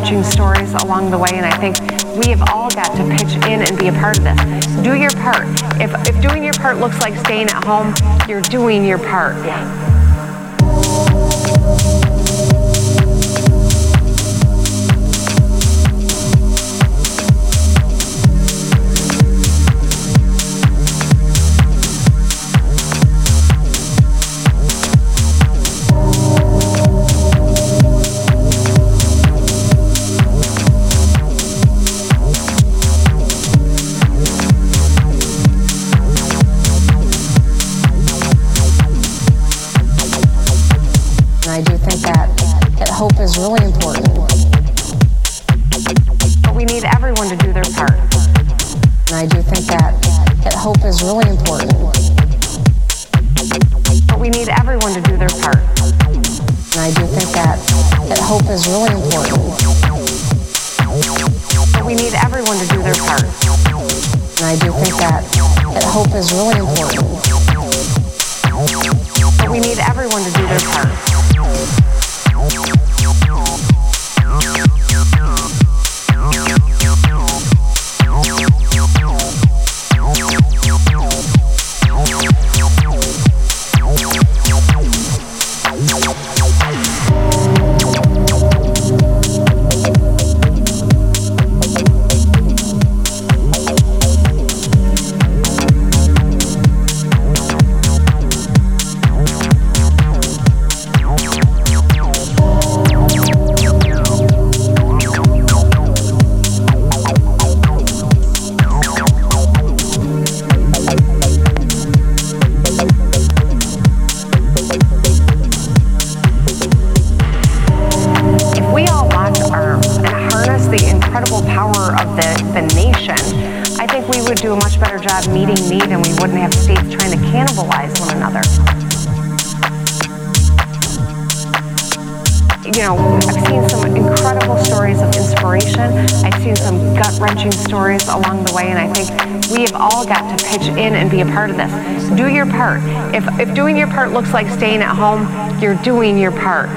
gut wrenching stories along the way, and I think we have all got to pitch in and be a part of this. Do your part. If, if doing your part looks like staying at home, you're doing your part. is really important. But we need everyone to do their part. And I do think that, that hope is really important. But we need everyone to do their part. And I do think that, that hope is really important. But we need everyone to do their part. And I do think that, that hope is really important. But we need everyone to do their part. If doing your part looks like staying at home, you're doing your part.